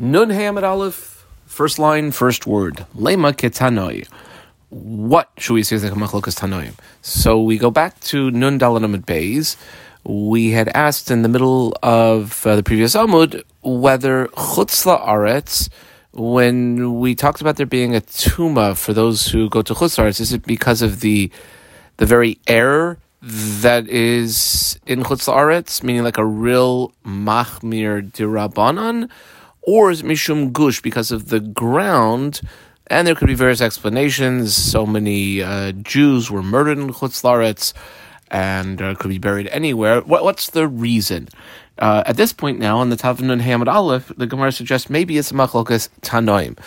Nun Hamid Aleph, first line, first word. Lema ketanoi. What should we say is machlokas tanoim? So we go back to Nun Dalanamid Bays. We had asked in the middle of uh, the previous Amud whether chutzla aretz, when we talked about there being a tuma for those who go to chutzla aretz, is it because of the the very air that is in chutzla aretz, meaning like a real machmir dirabanan? Or is Mishum Gush because of the ground? And there could be various explanations. So many uh, Jews were murdered in Chutzlaretz and uh, could be buried anywhere. What, what's the reason? Uh, at this point now, in the Tavnun Hamad Aleph, the Gemara suggests maybe it's a machlokas tanoim.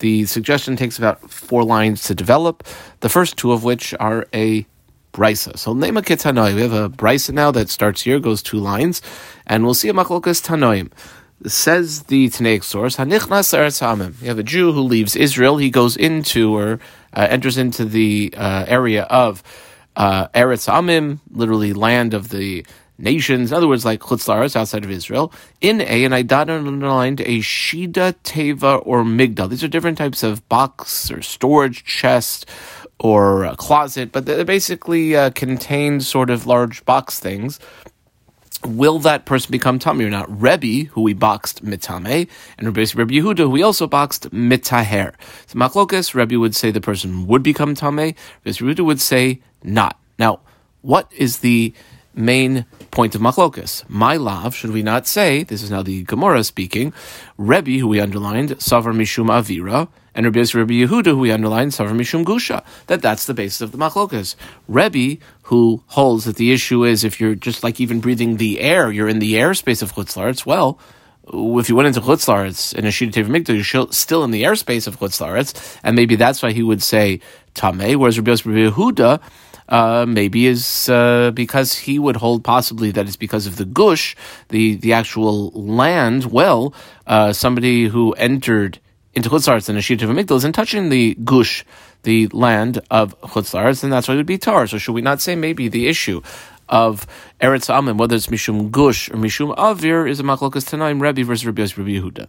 The suggestion takes about four lines to develop, the first two of which are a brisa. So Nema Ketanoim, we have a brisa now that starts here, goes two lines, and we'll see a machlokas tanoim. Says the Tanaic source, Hanichnas Eretz. You have a Jew who leaves Israel. He goes into or uh, enters into the uh, area of uh, Eretz Hamim, literally land of the nations. In other words, like Chutz outside of Israel. In A, and I dotted underlined a Shida, Teva, or Migdal. These are different types of box or storage chest or closet, but they basically uh, contain sort of large box things will that person become tamir or not? Rebbe, who we boxed mitame, and Rebbe Yehuda, who we also boxed mitaher. So Machlokas, Rebbe would say the person would become tame. Rebbe Yehuda would say not. Now, what is the main point of Machlokas? My love, should we not say, this is now the Gemara speaking, Rebbe, who we underlined, Savar Mishum Avira, and Rabbi Rabbi Yehuda, who we underlined, Savar Mishum Gusha, that that's the basis of the Machlokas. Rebbe, who holds that the issue is if you're just like even breathing the air, you're in the airspace of Chutzlaritz, well, if you went into Chutzlaritz in a Shita Mikdash, you're still in the airspace of Chutzlaritz, and maybe that's why he would say Tameh, whereas Rabbi Yehuda, uh, maybe is uh, because he would hold possibly that it's because of the gush, the the actual land. Well, uh, somebody who entered into Chutzlaritz and a sheet of amygdala and touching the gush, the land of Chutzlaritz, and that's why it would be tar. So should we not say maybe the issue of Eretz Amim, whether it's Mishum Gush or Mishum Avir, is a Machlokas Tanaim Rebbe versus Rabbi Rabbi Yehuda.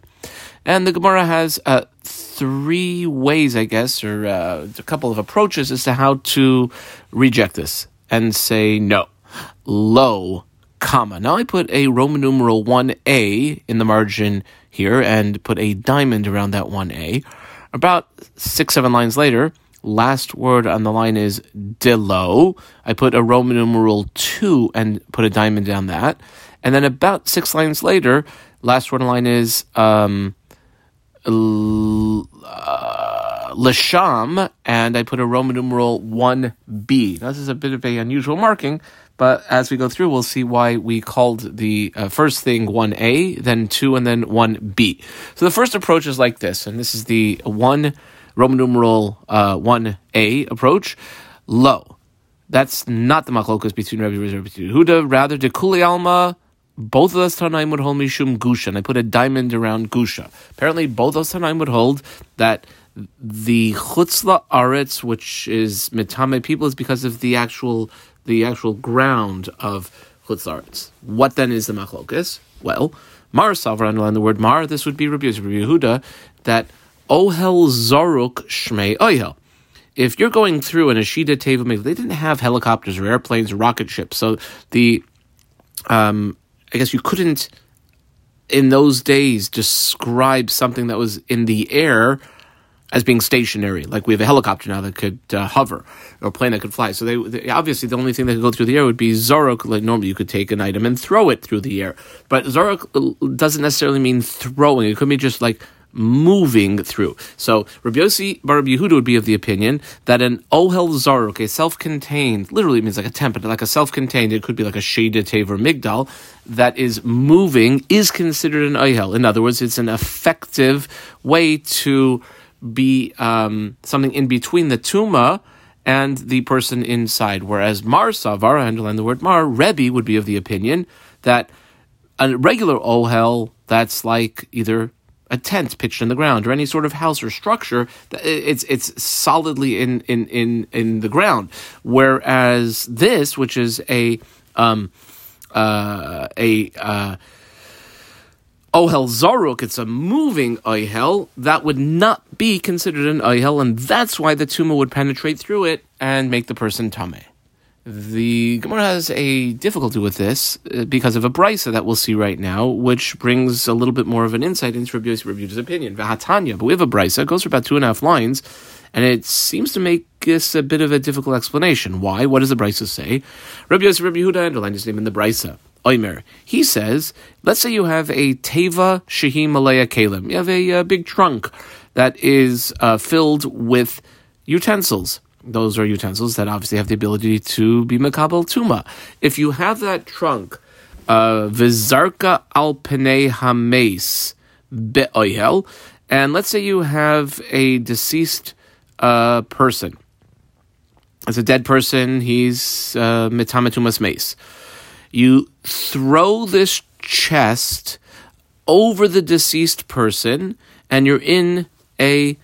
And the Gemara has uh, three ways, I guess, or uh, a couple of approaches as to how to reject this and say no. Low, comma. Now I put a Roman numeral 1a in the margin here and put a diamond around that 1a. About six, seven lines later, last word on the line is delo. I put a Roman numeral 2 and put a diamond down that. And then about six lines later, last word on the line is um, uh, Lasham, and I put a Roman numeral 1b. Now, this is a bit of a unusual marking, but as we go through, we'll see why we called the uh, first thing 1a, then 2, and then 1b. So the first approach is like this, and this is the 1 Roman numeral uh, 1a approach. Low. That's not the machlokas between Rabbi Rizal and Rabbi. Rather, the Kuli Alma both of those Tanaim would hold Mishum Gusha, and I put a diamond around Gusha. Apparently, both of those Tanaim would hold that the Chutzla Aretz, which is Mitame people, is because of the actual the actual ground of Chutzla What then is the Machlokas? Well, Mar Salvar underline the word Mar. This would be Rabbi Yehuda that Ohel Zaruk Shmei Ohel if you're going through an Ashida Teva they didn't have helicopters or airplanes or rocket ships. So the um, I guess you couldn't in those days describe something that was in the air as being stationary. Like we have a helicopter now that could uh, hover or a plane that could fly. So they, they, obviously the only thing that could go through the air would be zorok. Like normally you could take an item and throw it through the air, but zorok uh, doesn't necessarily mean throwing. It could be just like moving through. So Rabbi Yossi Bar Yehuda would be of the opinion that an ohel zaruk, a self-contained, literally means like a temple, like a self-contained, it could be like a shada taver migdal that is moving, is considered an ohel. In other words, it's an effective way to be um, something in between the tuma and the person inside. Whereas Mar Savar, I underline the word Mar, Rebbe would be of the opinion that a regular ohel that's like either a tent pitched in the ground or any sort of house or structure it's it's solidly in in in in the ground whereas this which is a um uh, a uh, Ohel Zaruk, it's a moving Ohel, that would not be considered an Ohel, and that's why the tumor would penetrate through it and make the person Tameh. The Gemara has a difficulty with this uh, because of a brisa that we'll see right now, which brings a little bit more of an insight into Rabbi Yossi opinion. Vahatanya, but we have a brisa, it goes for about two and a half lines, and it seems to make this a bit of a difficult explanation. Why? What does the brisa say? Rabbi Yossi Rabbi underlined his name in the brisa. Oimer. He says, let's say you have a teva shehi malaya kalim. You have a, a, uh, big trunk that is uh, filled with utensils. Those are utensils that obviously have the ability to be makabel tuma. If you have that trunk, uh, vizarka al pene hames be'oyel, and let's say you have a deceased uh, person. It's a dead person. He's uh, mitamatumas mace. You throw this chest over the deceased person, and you're in a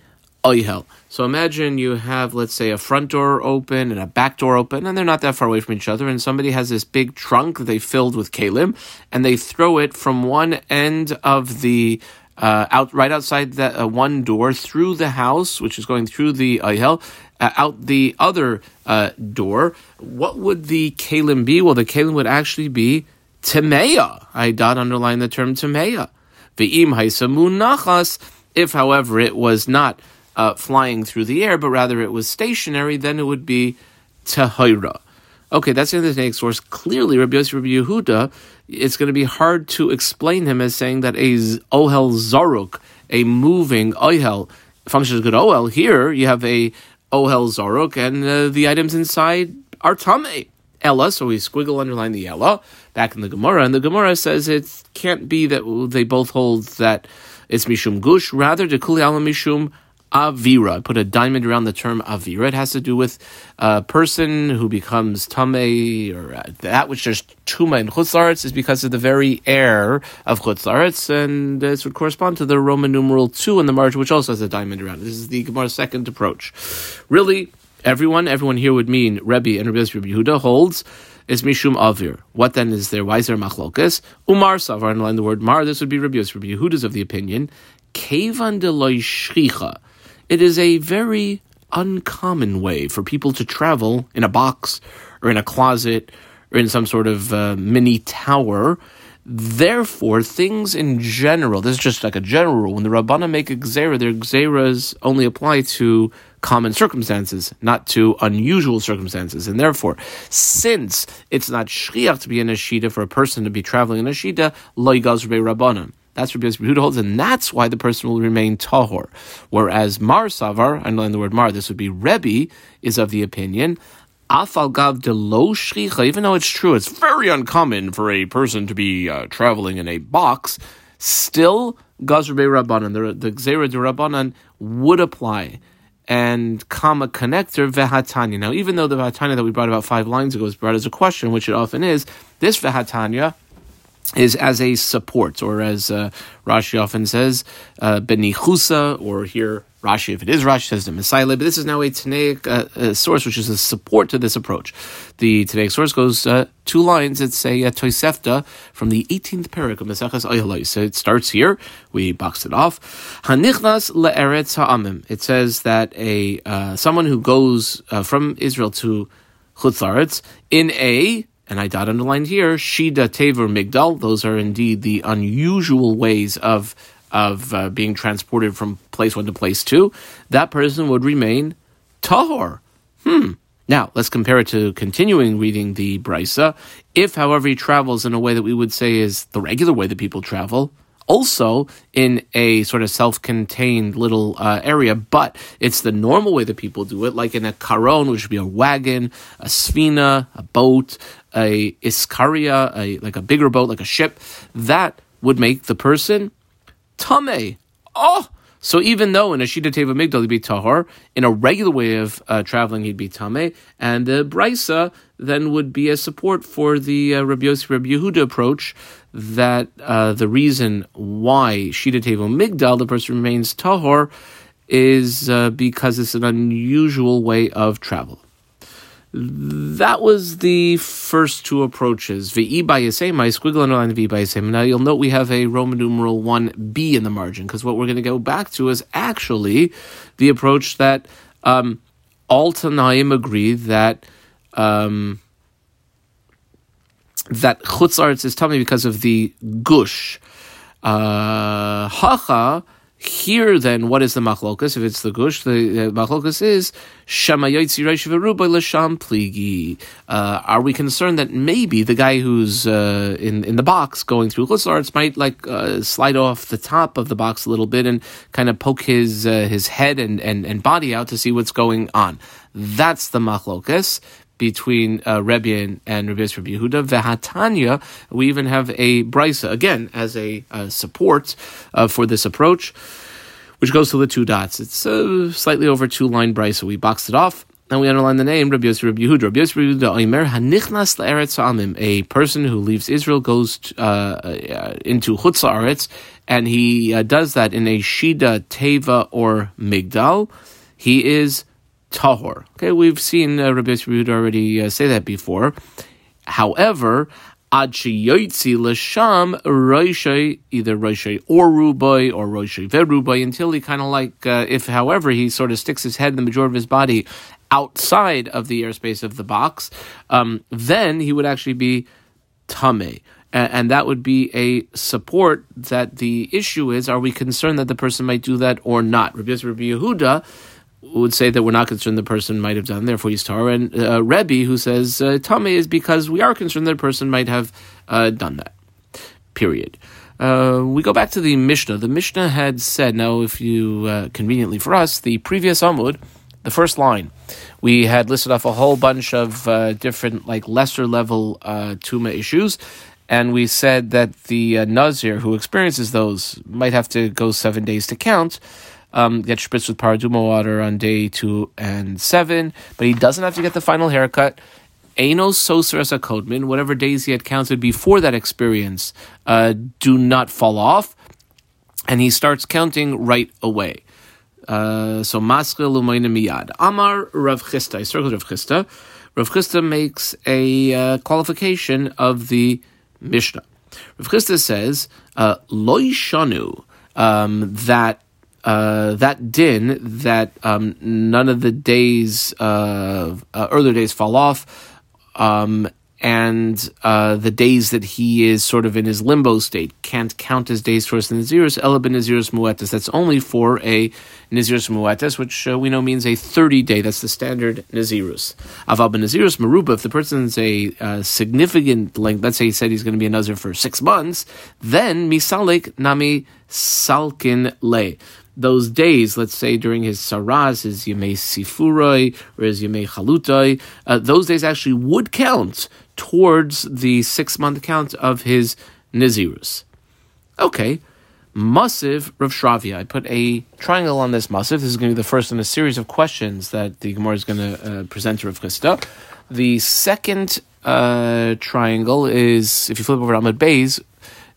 oihel. So imagine you have, let's say, a front door open and a back door open, and they're not that far away from each other, and somebody has this big trunk that they filled with kalim, and they throw it from one end of the uh, out right outside that uh, one door through the house, which is going through the ayel, uh, out the other uh, door. What would the kalim be? Well, the kalim would actually be temeya. I dot underline the term temeya. Ve'im haisamun. If, however, it was not uh, flying through the air, but rather it was stationary, then it would be tahira. Okay, that's the next source. Clearly, Rabbi Yossi Rabbi Yehuda, it's going to be hard to explain him as saying that a ohel zaruk, a moving ohel, functions as good ohel. Here, you have a ohel zaruk, and uh, the items inside are tame. Ella, so we squiggle underline the Ella back in the Gemara, and the Gemara says it can't be that they both hold that it's Mishum Gush, rather, Dekuli Ala Mishum Avira. I put a diamond around the term Avira. It has to do with a person who becomes Tameh, or uh, that which is Tuma in Chutzaretz is because of the very air of Chutzaretz, and this would correspond to the Roman numeral 2 in the margin, which also has a diamond around it. This is the Gemara's second approach. Really, everyone, everyone here would mean Rebbe and Rebbe Yehuda holds is Mishum Avir. What then is there? Why is there Machlokas? Umar Savar, and the word Mar, this would be Rebbe Yehuda's of the opinion. Kevan de shchicha it is a very uncommon way for people to travel in a box or in a closet or in some sort of uh, mini tower. Therefore, things in general, this is just like a general rule, when the Rabbana make a gzera, their gzeras only apply to common circumstances, not to unusual circumstances. And therefore, since it's not shriach to be in a shida for a person to be traveling in a shida, loy gazrbe rabbanim. That's Rabbi Yehuda holds, and that's why the person will remain tahor. Whereas Mar Savar, know the word Mar, this would be Rebbe, is of the opinion Afal gav de lo shricha, even though it's true, it's very uncommon for a person to be uh, traveling in a box, still Gazrbe Rabbanan, the, Gzera de Rabbanan would apply. And comma connector vehatanya. Now, even though the vehatanya that we brought about five lines ago was brought as a question, which it often is, this vehatanya is as a support, or as uh, Rashi often says, uh, benichusa, or here Rashi, if it is Rashi, says the Messiah. But this is now a Tanaic uh, uh, source, which is a support to this approach. The Tanaic source goes uh, two lines. It's a, a Toisefta from the 18th parak of Mesachas. So it starts here. We boxed it off. Hanichnas le'eretz ha'amim. It says that a uh, someone who goes uh, from Israel to Chutzaretz in a and I dot underlined here, Shida, Taver, Migdal. Those are indeed the unusual ways of of uh, being transported from place one to place two. That person would remain tahor. Hmm. Now let's compare it to continuing reading the brisa. If, however, he travels in a way that we would say is the regular way that people travel, also in a sort of self-contained little uh, area, but it's the normal way that people do it, like in a caron, which would be a wagon, a sfina, a boat, a iskaria, a, like a bigger boat, like a ship. That would make the person tame. Oh, so even though in a Shida Teva Migdal he'd be Tahor, in a regular way of uh, traveling he'd be Tame, and the Brisa then would be a support for the uh, Rabbi Yossi Rabbi Yehuda approach that uh, the reason why Shida Teva Migdal, the person remains Tahor, is uh, because it's an unusual way of travel. That was the first two approaches. V'i by my squiggle underline V by Now you'll note we have a Roman numeral 1b in the margin because what we're going to go back to is actually the approach that um, all Tanaim agree that um, that Chutz is tummy because of the gush. Uh, hacha here, then, what is the machlokas? If it's the gush, the uh, machlokas is shamayotzi l'sham pligi. Uh, are we concerned that maybe the guy who's uh, in in the box going through chutzlarts might like uh, slide off the top of the box a little bit and kind of poke his uh, his head and, and, and body out to see what's going on? That's the machlokas between uh, Rebbe and, Rebbe Rabbi Yehuda. Vehatanya, we even have a brisa again as a uh, support uh, for this approach, which goes to the two dots. It's slightly over two line brisa. We boxed it off. And we underline the name Rabbi Yossi Rabbi Yehuda. Rabbi Yossi Rabbi Yehuda Omer Hanichnas La'eretz Amim. A person who leaves Israel goes uh, uh, into Chutz La'aretz, and he uh, does that in a Shida, Teva, or Migdal. He is tahor. Okay, we've seen uh, Rabbi Yisrael already uh, say that before. However, ad sheyoitzi l'sham roishay, either roishay or rubai or roishay verubai, until he kind of like, uh, if however he sort of sticks his head the majority of his body outside of the airspace of the box, um, then he would actually be tame. And, that would be a support that the issue is: Are we concerned that the person might do that or not? Rabbi Yehuda would say that we're not concerned the person might have done, therefore he's tar. And uh, Rebbe, who says uh, Tame, is because we are concerned that a person might have uh, done that. Period. Uh, we go back to the Mishnah. The Mishnah had said, now, if you uh, conveniently for us, the previous Amud, the first line, we had listed off a whole bunch of uh, different, like lesser level uh, Tuma issues. And we said that the Nazir who experiences those might have to go seven days to count um, get spritzed with paraduma water on day two and seven, but he doesn't have to get the final haircut. Anos soser as a kodman, whatever days he had counted before that experience, uh, do not fall off, and he starts counting right away. Uh, so maskil umayna miyad. Amar Rav Chisda, I circled Rav Chisda. Rav Chisda makes a uh, qualification of the Mishnah. Rav Chisda says, uh, loy shanu, um, that uh, that din that um, none of the days, uh, uh, earlier days fall off, um, and uh, the days that he is sort of in his limbo state can't count as days towards the Nazirus, Elabin Nazirus Muetas. That's only for a Nazirus Muetas, which we know means a 30 day. That's the standard Nazirus. Aval Nazirus Maruba, if the person's a significant length, let's say he said he's going to be a Nazir for six months, then Misalik Nami Salkin Le those days, let's say during his saras, his yemei sifuroi or his yemei chalutai, uh, those days actually would count towards the six month count of his nizirus. Okay, Masiv Rav Shravia. I put a triangle on this Masiv. This is going to be the first in a series of questions that the Gemara is going to uh, present to Rav Chisda. The second uh, triangle is, if you flip over to Amud Bays,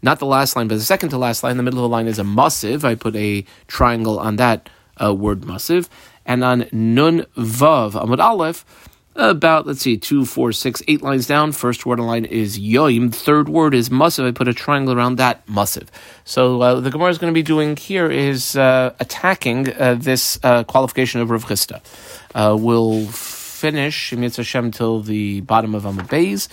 not the last line, but the second to last line. The middle of the line is a Masiv. I put a triangle on that uh, word Masiv. And on nun vav amud aleph, about let's see, two, four, six, eight lines down. First word on line is yoim. Third word is Masiv. I put a triangle around that Masiv. So uh, the Gemara is going to be doing here is uh, attacking uh, this uh, qualification of Rav Chisda. Uh, we'll finish Mitzvah Hashem till the bottom of Amud Beis.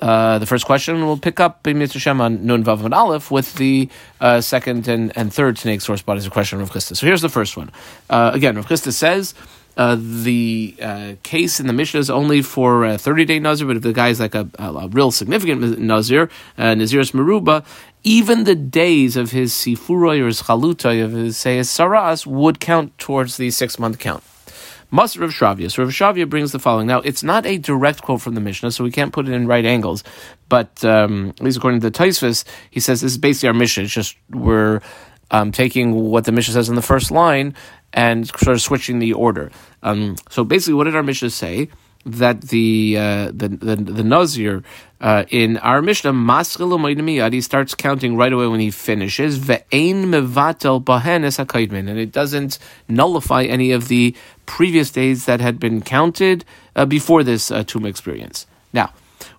Uh, the first question will pick up in Mitzvah Shem on Nun Vav and Aleph with the uh, second and, and third snake source bodies of question of Rav So here's the first one. Uh, again, Rav Chisda says uh, the uh, case in the Mishnah is only for a 30 day Nazir, but if the guy is like a, a, a real significant Nazir, uh, Naziris Maruba, even the days of his Sifuroy or his Chalutoy, of his, say, his Saras, would count towards the six month count. Must Rav Shravia. So Rav Shravia brings the following. Now, it's not a direct quote from the Mishnah, so we can't put it in right angles. But um, at least according to the Taisvis, he says this is basically our Mishnah. It's just we're um, taking what the Mishnah says in the first line and sort of switching the order. Um, so basically, what did our Mishnah say? That the uh, the the, the Nazir uh, in our Mishnah, Maskil he starts counting right away when he finishes. Ve'ein mevatel bahen and it doesn't nullify any of the previous days that had been counted uh, before this uh, Tuma experience. Now,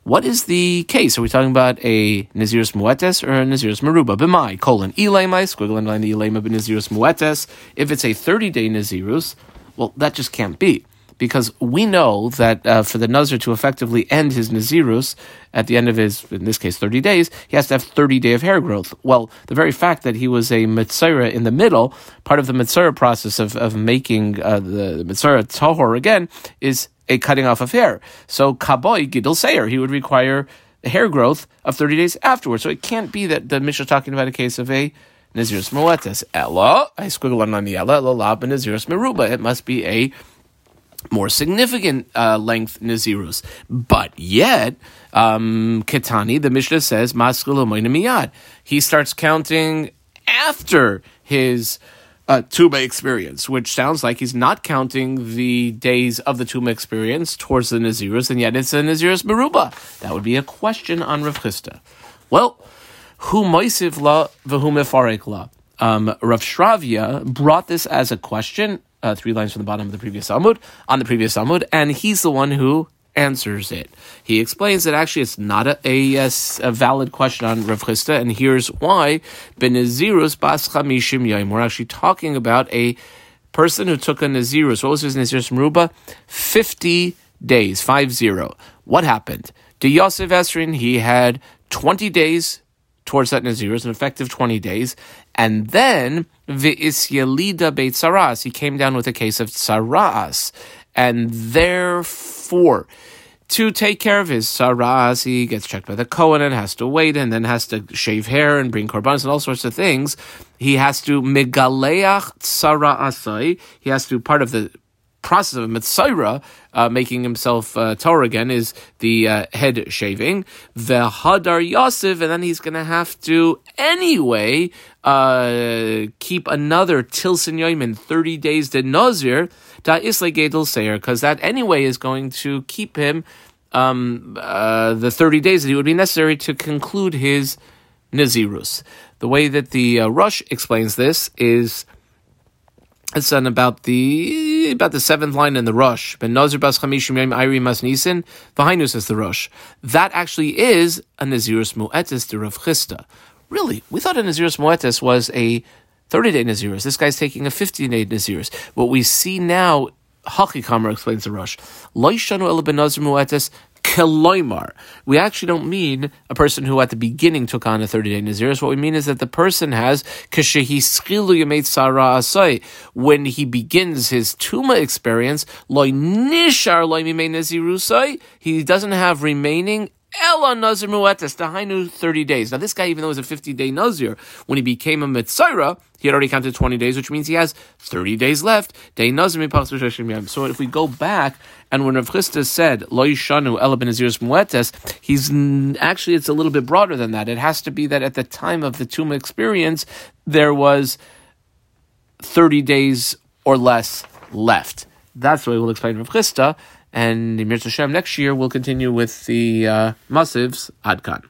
what is the case? Are we talking about a Nazirus Muetes or a Nazirus Meruba? B'mai, colon, Ilemai, squiggle and line Ilema Nazirus Muetes. If it's a 30 day Nazirus, well, that just can't be. Because we know that uh, for the Nazir to effectively end his Nazirus at the end of his, in this case, 30 days, he has to have 30 day of hair growth. Well, the very fact that he was a Mitzvah in the middle, part of the Mitzvah process of, of making uh, the Mitzvah Tahor again, is a cutting off of hair. So kaboy gidel seir, he would require hair growth of 30 days afterwards. So it can't be that the Mishnah is talking about a case of a Nazirus Moetes. Ella, I squiggle on the Ella, Lalab, Nazirus Meruba. It must be a more significant uh, length Nazirus. But yet, um, Ketani, the Mishnah says, miyad. He starts counting after his uh, Tuma experience, which sounds like he's not counting the days of the Tuma experience towards the Nazirus, and yet it's a Nazirus Meruba. That would be a question on Rav Chisda. Well, who moisiv la v'hu mefarek la. Um, Rav Shravya brought this as a question, uh, three lines from the bottom of the previous Amud, on the previous Amud, and he's the one who answers it. He explains that actually it's not a, a, a valid question on Rav Chisda, and here's why. Benazirus bas chamishim yom. We're actually talking about a person who took a Nazirus. What was his Nazirus Meruba? 50 days, 5 0. What happened? To Yosef Esrin, he had 20 days towards that Nazirus, an effective 20 days, and then V'isyalida Beit Saras, he came down with a case of Saras, and therefore, to take care of his saras, he gets checked by the Kohen and has to wait and then has to shave hair and bring korbanos and all sorts of things. He has to megaleach asai. He has to, part of the process of Mitzayra, uh, making himself uh, Torah again, is the uh, head shaving. The Hadar Yosef, and then he's going to have to anyway uh, keep another Tilson Yoimin 30 days to Nazir da isle gedel seir, because that anyway is going to keep him um, uh, the 30 days that he would be necessary to conclude his Nazirus. The way that the uh, Rosh explains this is it's on about the about the seventh line in the Rosh. Ben Nazir bas chamishim yom ayri mas nisin. V'hainu says the Rosh. That actually is a Nazirus mu'etis to Rav Chisda. Really, we thought a Nazirus mu'etis was a 30 day Naziris. This guy's taking a 15 day Naziris. What we see now, Haki Kamar explains the Rosh. We actually don't mean a person who at the beginning took on a 30 day Naziris. What we mean is that the person has, when he begins his Tuma experience, he doesn't have remaining Ella Nazir Muetes, the Hainu 30 days. Now, this guy, even though it was a 50 day Nazir, when he became a Mitzayra, he had already counted 20 days, which means he has 30 days left. So, if we go back, and when Rav Chisda said, Lo Yishanu Ella Ben he's actually, it's a little bit broader than that. It has to be that at the time of the Tuma experience, there was 30 days or less left. That's the way we'll explain Rav Chisda. And Mirza Hashem next year, we'll continue with the uh, Masivs Adkan.